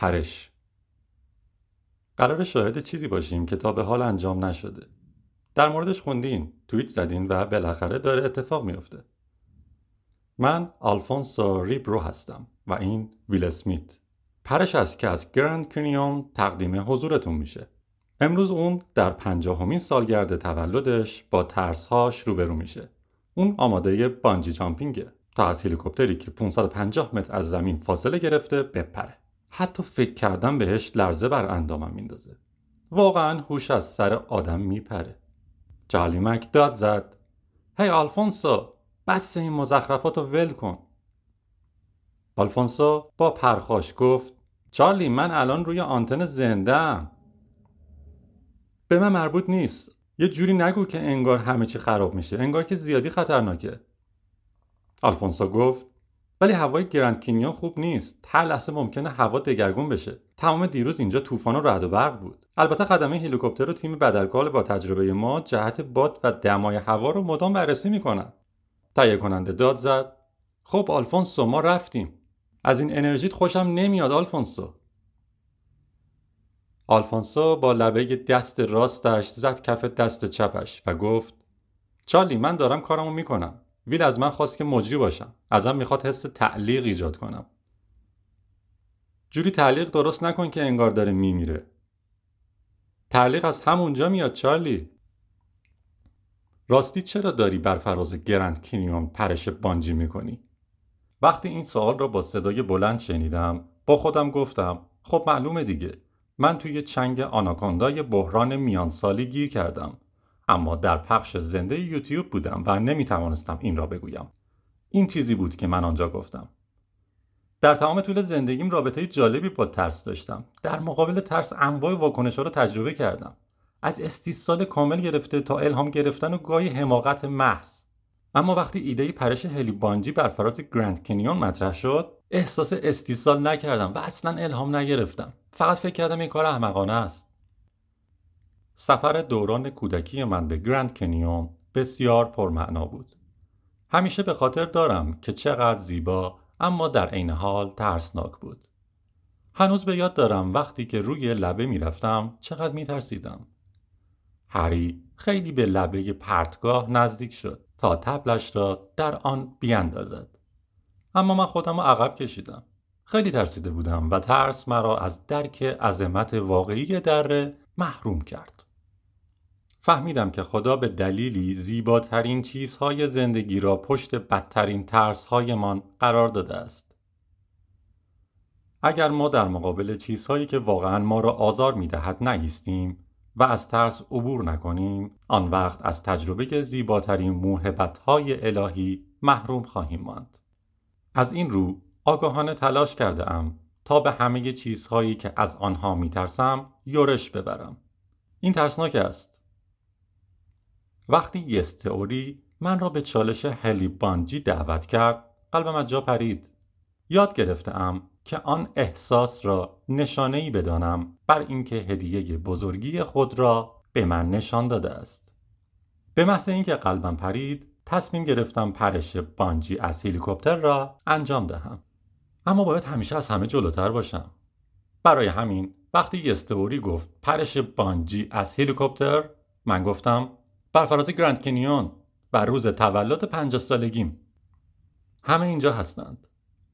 پرش. قرار شاهد چیزی باشیم که تا به حال انجام نشده. در موردش خوندین توییت زدین و بالاخره داره اتفاق میفته من آلفونسو ریبرو هستم و این ویل اسمیت. پرش است که از گرند کنیون تقدیم حضورتون میشه. امروز اون در پنجاهمین سالگرد تولدش با ترسهاش روبرو میشه. اون آماده بانجی جامپینگه. تا از هلیکوپتری که 550 متر از زمین فاصله گرفته بپره. حتی فکر کردن بهش لرزه بر اندامم میندازه. واقعا هوش از سر آدم میپره. چارلی مک داد زد. هی آلفونسو بس این مزخرفات رو ول کن. آلفونسو با پرخاش گفت چارلی من الان روی آنتن زنده به من مربوط نیست. یه جوری نگو که انگار همه چی خراب میشه انگار که زیادی خطرناکه. آلفونسو گفت ولی هوای گرند کینیون خوب نیست. هر لحظه ممکنه هوا دگرگون بشه. تمام دیروز اینجا طوفان و رعد و برق بود. البته خدمه هلیکوپتر و تیم بدلکال با تجربه ما جهت باد و دمای هوا رو مدام بررسی می‌کنن. تهیه کننده داد زد. خب آلفونسو ما رفتیم. از این انرژیت خوشم نمیاد آلفونسو. آلفونسو با لبه دست راستش زد کف دست چپش و گفت چارلی من دارم کارمو می‌کنم. ویل از من خواست که مجری باشم. ازم می‌خواد حس تعلیق ایجاد کنم. جوری تعلیق درست نکن که انگار داره میمیره. تعلیق از همونجا میاد چارلی. راستی چرا داری بر فراز گرند کینیون پرش بانجی می‌کنی؟ وقتی این سوال را با صدای بلند شنیدم با خودم گفتم خب معلومه دیگه. من توی چنگ آناکوندای بحران میانسالی گیر کردم. اما در پخش زنده یوتیوب بودم و نمی توانستم این را بگویم. این چیزی بود که من آنجا گفتم. در تمام طول زندگیم رابطه جالبی با ترس داشتم. در مقابل ترس انواع واکنش را تجربه کردم. از استیصال کامل گرفته تا الهام گرفتن و گاهی حماقت محض. اما وقتی ایده پرش هلی بانجی بر فراز گرند کنیون مطرح شد احساس استیصال نکردم و اصلا الهام نگرفتم. فقط فکر کردم این کار احمقانه است. سفر دوران کودکی من به گرند کنیون بسیار پرمعنا بود. همیشه به خاطر دارم که چقدر زیبا اما در عین حال ترسناک بود. هنوز به یاد دارم وقتی که روی لبه می‌رفتم چقدر میترسیدم. هری خیلی به لبه پرتگاه نزدیک شد تا تبلش را در آن بیاندازد. اما من خودم را عقب کشیدم. خیلی ترسیده بودم و ترس مرا از درک عظمت واقعی دره محروم کرد. فهمیدم که خدا به دلیلی زیباترین چیزهای زندگی را پشت بدترین ترسهایمان قرار داده است. اگر ما در مقابل چیزهایی که واقعا ما را آزار می‌دهد نایستیم و از ترس عبور نکنیم آن وقت از تجربه زیباترین موهبتهای الهی محروم خواهیم ماند. از این رو آگاهانه تلاش کرده ام تا به همه چیزهایی که از آنها میترسم یورش ببرم. این ترسناک است. وقتی یس تئوری من را به چالش هلی بانجی دعوت کرد قلبم از جا پرید. یاد گرفتم که آن احساس را نشانه ای بدانم بر اینکه هدیه بزرگی خود را به من نشان داده است. به محض اینکه قلبم پرید تصمیم گرفتم پرش بانجی از هلیکوپتر را انجام دهم. اما باید همیشه از همه جلوتر باشم. برای همین وقتی یستوری گفت پرش بانجی از هلیکوپتر من گفتم بر فراز گرند کنیون و روز تولد پنجاه سالگیم. همه اینجا هستند.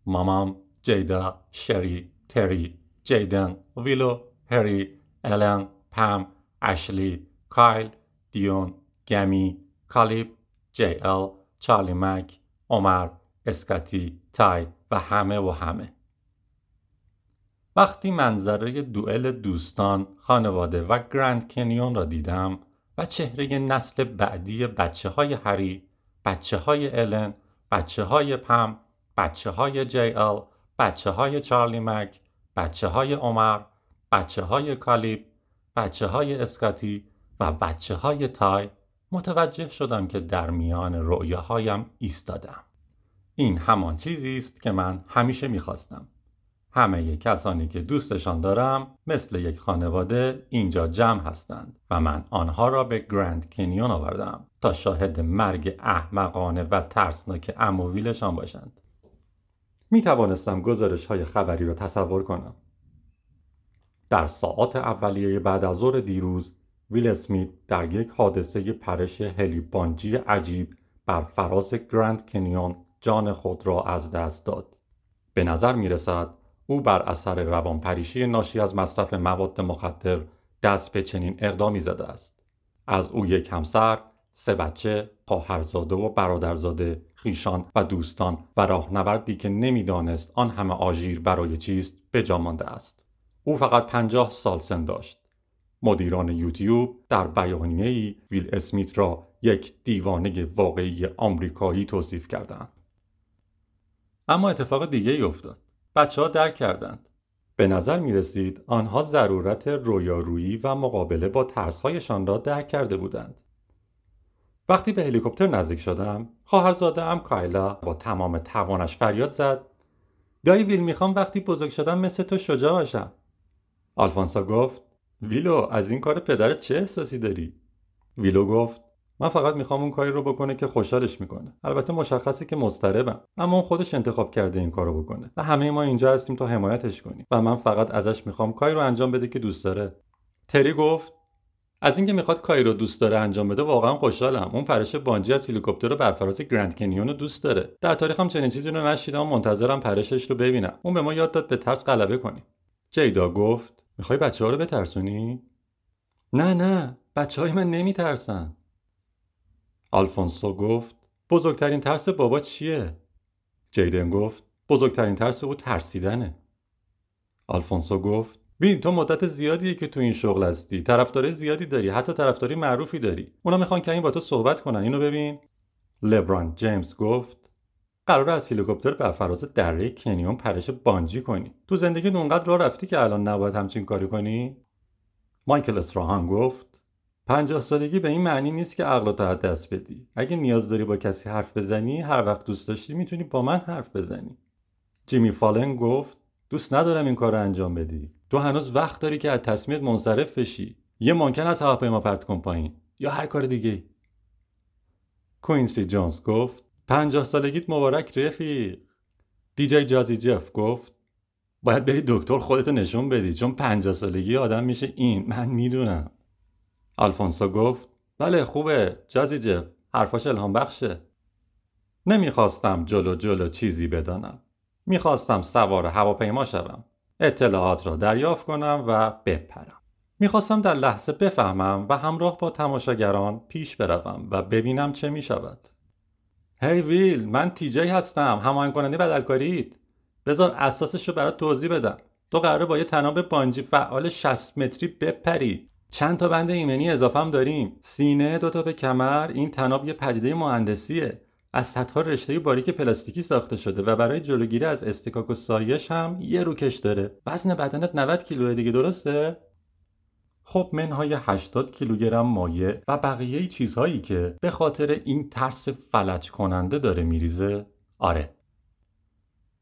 مامام جیدا شری تری جیدن ویلو هری الن پم اشلی کایل دیون گمی کالیب جی ال چارلی مک عمر اسکاتی تای و همه و همه. وقتی منظره دوئل دوستان خانواده و گرند کنیون را دیدم و چهره نسل بعدی بچه های هری بچه های الن بچه های پم بچه های جی ال بچه های چارلی مک بچه های عمر بچه های کالیب بچه های اسکاتی و بچه های تای متوجه شدم که در میان رؤیاهایم ایستادم این همان چیزی است که من همیشه می‌خواستم. همه کسانی که دوستشان دارم مثل یک خانواده اینجا جمع هستند و من آنها را به گرند کنیون آوردم تا شاهد مرگ احمقانه و ترسناک امویلشان باشند می توانستم گزارش های خبری را تصور کنم در ساعات اولیه بعد از ظهر دیروز ویل اسمیت در یک حادثه پرش هلیبانجی عجیب بر فراز گرند کنیون جان خود را از دست داد. به نظر می رسد او بر اثر روانپریشی ناشی از مصرف مواد مخدر دست به چنین اقدامی زده است. از او یک همسر، سه بچه، خواهرزاده و برادرزاده، خیشان و دوستان و راهنوردی که نمی‌دانست آن همه آژیر برای چیست به جا مانده است. او فقط پنجاه سال سن داشت. مدیران یوتیوب در بیانیه ای ویل اسمیت را یک دیوانه واقعی آمریکایی توصیف کردند. اما اتفاق دیگه ای افتاد. بچه ها درک کردند. به نظر می رسید آنها ضرورت رویارویی و مقابله با ترسهایشان را درک کرده بودند. وقتی به هلیکوپتر نزدیک شدم خواهرزاده ام کایلا با تمام توانش فریاد زد دایی ویل می‌خوام وقتی بزرگ شدم مثل تو شجاع باشم آلفونسا گفت ویلو از این کار پدرت چه احساسی داری ویلو گفت من فقط می‌خوام اون کاری رو بکنه که خوشحالش می‌کنه. البته مشخصه که مضطربم. اما اون خودش انتخاب کرده این کارو بکنه. و همه ما اینجا هستیم تا حمایتش کنیم. و من فقط ازش می‌خوام کاری رو انجام بده که دوست داره. تری گفت از اینکه می‌خواد کاری رو دوست داره انجام بده واقعا خوشحالم. اون پرش بانجی از هلیکوپتر رو بر فراز گرند کنیون رو دوست داره. در تاریخم چنین چیزی رو نشیدم منتظرم پرشش رو ببینم. اون به ما یاد داد به ترس غلبه کنیم. جیدا گفت می‌خوای بچه ها رو بترسونی؟ نه نه. بچه های من نمیترسن. آلفونسو گفت بزرگترین ترس بابا چیه؟ جیدن گفت بزرگترین ترس او ترسیدنه. آلفونسو گفت بین تو مدت زیادیه که تو این شغل هستی طرفدار زیادی داری حتی طرفداری معروفی داری. اونا می‌خوان که با تو صحبت کنن اینو ببین. لبران جیمز گفت قرار از هلیکوپتر بر فراز دره کنیون پرش بانجی کنی. تو زندگی اونقدر راه رفتی که الان نباید همچین کاری کنی؟ مایکل اسراهان گفت پنجاه سالگی به این معنی نیست که عقل از دست بدی. اگه نیاز داری با کسی حرف بزنی هر وقت دوست داشتی می‌تونی با من حرف بزنی. جیمی فالن گفت دوست ندارم این کار رو انجام بدی. تو هنوز وقت داری که از تصمیمت منصرف بشی. یه ممکن است هواپیما پرت کن پایین. یا هر کار دیگه کوینسی جونز گفت پنجاه سالگیت مبارک رفیق. دی‌جی جازی جف گفت باید بری دکتر خودتو نشون بدی. چون پنجاه سالگی آدم میشه این. من می‌دونم. آلفونسو گفت بله خوبه. جازی جف حرفاش الهام بخشه. نمی‌خواستم جلو جلو چیزی بدانم. می‌خواستم سوار هواپیما شوم. اطلاعات را دریافت کنم و بپرم. می‌خواستم در لحظه بفهمم و همراه با تماشاگران پیش بروم و ببینم چه می‌شود. هی hey ویل من تیجی هستم. هماهنگ کننده بدلکاریت. بذار اساسش رو برات توضیح بدم. تو قراره با یه تناب بانجی فعال 60 متری بپری. چند تا بند ایمنی اضافه هم داریم. سینه دو تا به کمر این تناب یه پدیده مهندسیه. از صدها رشته باریک پلاستیکی ساخته شده و برای جلوگیری از استکاک و سایش هم یه روکش داره. وزن بدنت 90 کیلو دیگه درسته؟ خب منهای 80 کیلوگرم مایع و بقیه چیزهایی که به خاطر این ترس فلج کننده داره میریزه. آره.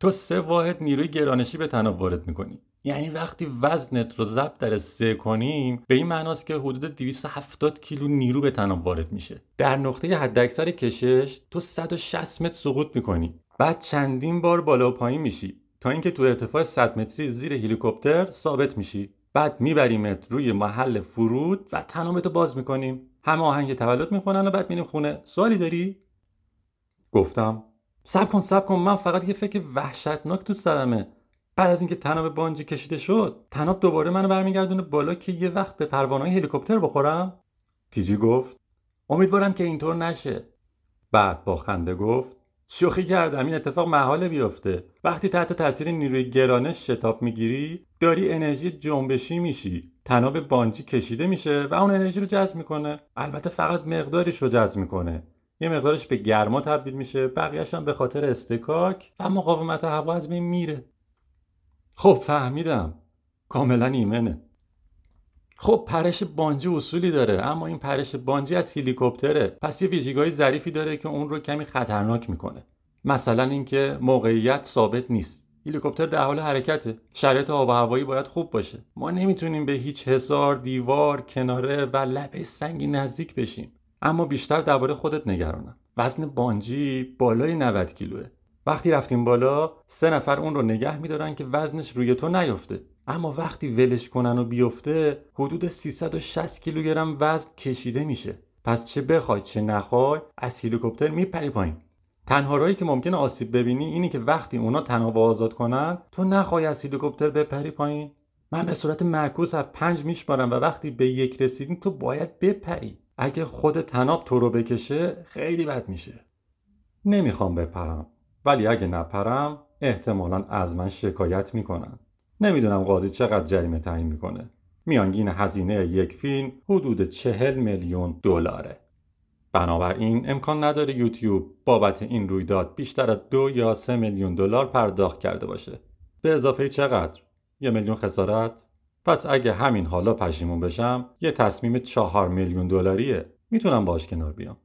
تو سه واحد نیروی گرانشی به تناب وارد می‌کنی. یعنی وقتی وزنت رو ضرب در سه کنیم به این معناست که حدود 270 کیلو نیرو به تناب وارد میشه. در نقطه حداکثر کشش تو 160 متر سقوط می‌کنی. بعد چندین بار بالا و پایین میشی. تا اینکه تو ارتفاع 100 متری زیر هلیکوپتر ثابت میشی. بعد میبریمت روی محل فرود و تنابتو باز می‌کنیم. همه آهنگ تولد می‌خونن و بعد میریم خونه. سوالی داری؟ گفتم. سب کن سب کن. من فقط یه فکر وحشتناک تو سرمه بعد از اینکه تناب بانجی کشیده شد تناب دوباره منو برمیگردونه بالا که یه وقت به پروانه هلیکوپتر بخورم. تیجی گفت. امیدوارم که اینطور نشه. بعد با خنده گفت شوخی کردم این اتفاق محاله بیفته. وقتی تحت تاثیر نیروی گرانش شتاب می‌گیری داری انرژی جنبشی میشی. تناب بانجی کشیده میشه و اون انرژی رو جذب می‌کنه. البته فقط مقدارش رو جذب می‌کنه. یه مقدارش به گرما تبدیل میشه بقیهش هم به خاطر استکاک و مقاومت هوا از بین میره. خب فهمیدم. کاملا ایمنه. خب پرش بانجی اصولی داره اما این پرش بانجی از هلیکوپتره. پس یه ویژگی ظریفی داره که اون رو کمی خطرناک می‌کنه. مثلا اینکه موقعیت ثابت نیست. هلیکوپتر در حال حرکته. شرایط آب و هوایی باید خوب باشه. ما نمی‌تونیم به هیچ حصار دیوار کناره و لبه سنگی نزدیک بشیم. اما بیشتر درباره خودت نگرانم. وزن بانجی بالای 90 کیلوه. وقتی رفتیم بالا سه نفر اون رو نگه میدارن که وزنش روی تو نیفته اما وقتی ولش کنن و بیفته حدود 360 کیلوگرم وزن کشیده میشه. پس چه بخوای چه نخوای از هلیکوپتر میپری پایین. تنها راهی که ممکنه آسیب ببینی اینی که وقتی اونا تناب آزاد کنن تو نخوای از هلیکوپتر بپری پایین. من به صورت معکوس از پنج میشمارم و وقتی به یک رسیدیم تو باید بپری. اگه خود تناب تو رو بکشه خیلی بد میشه. نمی‌خوام بپرم. ولی اگه نپرم احتمالا از من شکایت می‌کنن. نمی‌دونم قاضی چقدر جریمه تعیین می‌کنه. میانگین هزینه یک فیلم حدود چهل میلیون دلاره. بنابراین امکان نداره یوتیوب بابت این رویداد بیشتر از دو یا سه میلیون دلار پرداخت کرده باشه. به اضافه چقدر؟ یه میلیون خسارت؟ پس اگه همین حالا پشیمون بشم یه تصمیم چهار میلیون دلاریه. می‌تونم باش کنار بیام.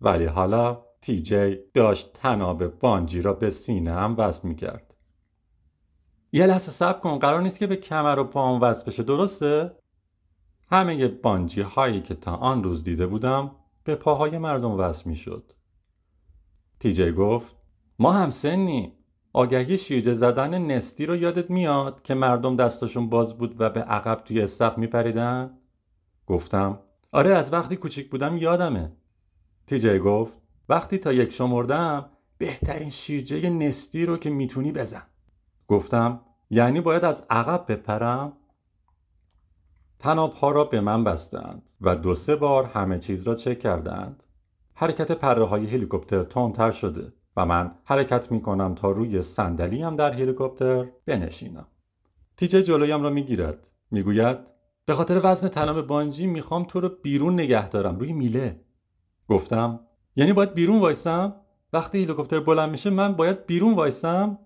ولی حالا تی جی داشت تناب بانجی را به سینه هم وصل می‌کرد. یه لحظه صبر کن قرار نیست که به کمر و پام وصل بشه درسته؟ همه بانجی هایی که تا آن روز دیده بودم به پاهای مردم وصل می‌شد. تی جی گفت ما هم سنی. آگهی شیرجه زدن نستی رو یادت میاد که مردم دستشون باز بود و به عقب توی استخ میپریدن؟ گفتم آره از وقتی کوچیک بودم یادمه. تیجه گفت وقتی تا یک شمردم بهترین شیرجه نستی رو که می‌تونی بزن گفتم یعنی باید از عقب بپرم؟ تناب ها را به من بستند و دو سه بار همه چیز را چک کردند حرکت پره های هلیکوپتر تندتر شده و من حرکت می کنم تا روی صندلی هم در هلیکوپتر بنشینم. تیجه جلویم را می‌گیرد. می‌گوید به خاطر وزن طناب بانجی می‌خوام تو رو بیرون نگه دارم روی میله. گفتم یعنی باید بیرون وایسم؟ وقتی هلیکوپتر بلند میشه من باید بیرون وایسم؟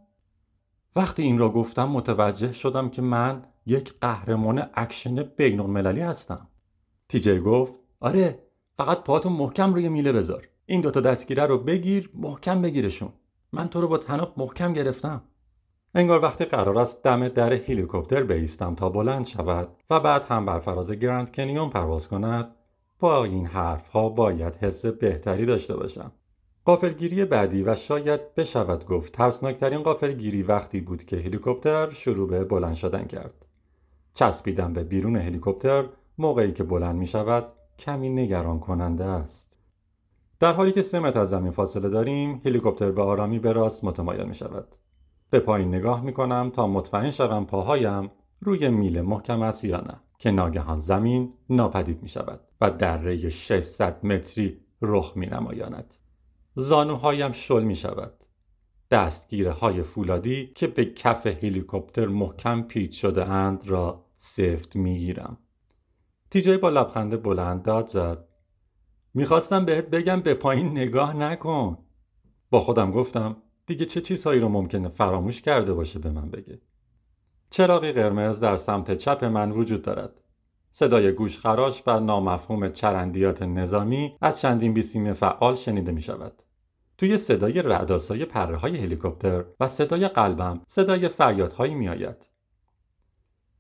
وقتی این را گفتم متوجه شدم که من یک قهرمان اکشن بین المللی هستم. تیجه گفت آره فقط پاتو محکم روی میله بذار. این دوتا دستگیره رو بگیر محکم بگیرشون من تو رو با تناب محکم گرفتم انگار وقتی قرار است دم در هلیکوپتر بیستم تا بلند شود و بعد هم بر فراز گرند کنیون پرواز کند با این حرف ها باید حس بهتری داشته باشم. قافلگیری بعدی و شاید بشود گفت ترسناکترین قافلگیری وقتی بود که هلیکوپتر شروع به بلند شدن کرد. چسبیدن به بیرون هلیکوپتر موقعی که بلند می شود کمی نگران کننده است. در حالی که سه متر از زمین فاصله داریم هلیکوپتر به آرامی به راست متمایل می شود به پایین نگاه می کنم تا مطمئن شوم پاهایم روی میله محکم است یا نه که ناگهان زمین ناپدید می شود و دره 600 متری رخ می نمایاند زانوهایم شل می شود دستگیره های فولادی که به کف هلیکوپتر محکم پیچ شده اند را سفت می گیرم تیجای با لبخند بلند داد زد. می‌خواستم بهت بگم به پایین نگاه نکن. با خودم گفتم دیگه چه چیزهایی رو ممکنه فراموش کرده باشه به من بگه؟ چراغی قرمز در سمت چپ من وجود دارد. صدای گوش خراش و نامفهوم چرندیات نظامی از چندین بیسیم فعال شنیده می شود. توی صدای رعداسای پره های هلیکوپتر و صدای قلبم صدای فریادهایی می آید.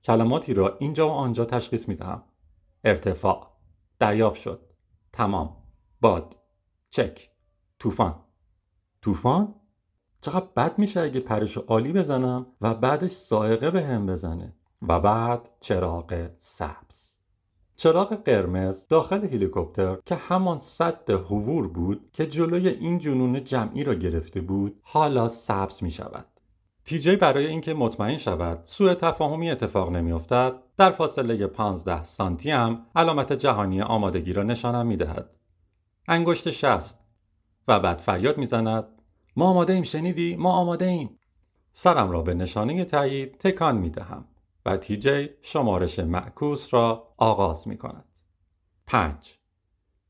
کلماتی را اینجا و آنجا تشخیص می دهم. ارتفاع. دریافت شد. تمام. باد. چک. طوفان. طوفان؟ چقدر بد میشه اگه پرش عالی بزنم و بعدش سائقه به هم بزنه. و بعد چراغ سبز. چراغ قرمز داخل هلیکوپتر که همان صد حوور بود که جلوی این جنون جمعی را گرفته بود حالا سبز می شود تیجی برای اینکه مطمئن شود سوء تفاهمی اتفاق نمیافتد در فاصله 15 سانتی هم علامت جهانی آمادگی را نشانم می دهد. انگشت شست و بعد فریاد می‌زند ما آماده ایم شنیدی ما آماده ایم سرم را به نشانه تایید تکان می دهم و تیجی شمارش معکوس را آغاز می کند. 5.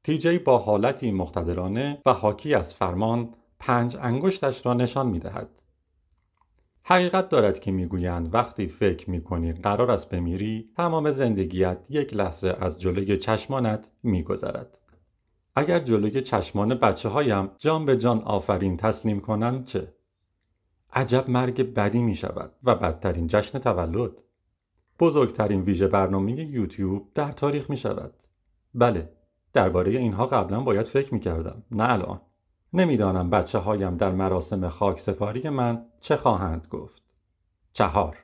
تیجی با حالتی مقتدرانه و حاکی از فرمان پنج انگشتش را نشان می دهد. حقیقت دارد که می‌گویند وقتی فکر می‌کنی قرار است بمیری تمام زندگیت یک لحظه از جلوی چشمانت میگذرد اگر جلوی چشمان بچه هایم جان به جان آفرین تسلیم کنم چه؟ عجب مرگ بدی می شود و بدترین جشن تولد. بزرگترین ویژه برنامه یوتیوب در تاریخ می شود بله درباره اینها قبلا باید فکر می کردم نه الان. نمی‌دانم بچه هایم در مراسم خاک سپاری من چه خواهند گفت. چهار.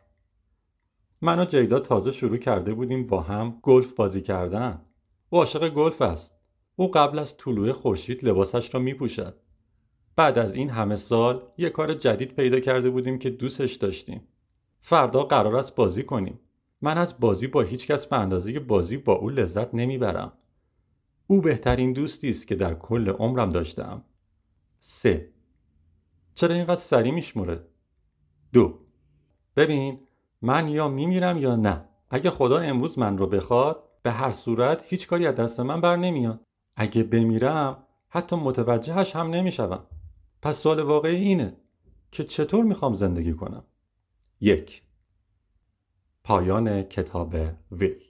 من و جیدا تازه شروع کرده بودیم با هم گلف بازی کردن. او عاشق گلف است. او قبل از طلوع خورشید لباسش را می پوشد. بعد از این همه سال یه کار جدید پیدا کرده بودیم که دوستش داشتیم. فردا قرار است بازی کنیم. من از بازی با هیچ کس به اندازه بازی با او لذت نمی‌برم. او بهترین دوستی است که در کل عمرم داشتم سه. چرا اینقدر سری میشموره؟ دو. ببین من یا میمیرم یا نه. اگه خدا امروز من رو بخواد به هر صورت هیچ کاری از دست من بر نمیاد. اگه بمیرم حتی متوجهش هم نمی‌شوم. پس سوال واقعی اینه که چطور می‌خوام زندگی کنم؟ یک پایان کتاب ویل.